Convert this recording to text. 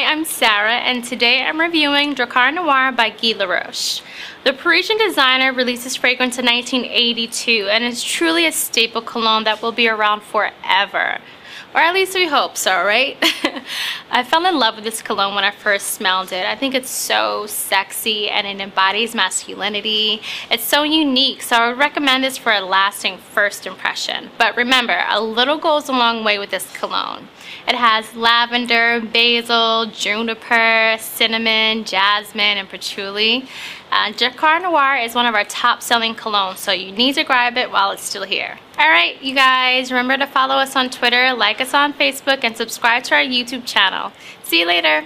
Hi, I'm Sarah and today I'm reviewing Drakkar Noir by Guy Laroche. The Parisian designer released this fragrance in 1982 and it's truly a staple cologne that will be around forever. Or at least we hope so, right? I fell in love with this cologne when I first smelled it. I think it's so sexy and it embodies masculinity. It's so unique, so I would recommend this for a lasting first impression. But remember, a little goes a long way with this cologne. It has lavender, basil, juniper, cinnamon, jasmine, and patchouli. Uh, Drakkar Noir is one of our top selling colognes, so you need to grab it while it's still here. Alright, you guys, remember to follow us on Twitter, like us on Facebook, and subscribe to our YouTube channel. See you later!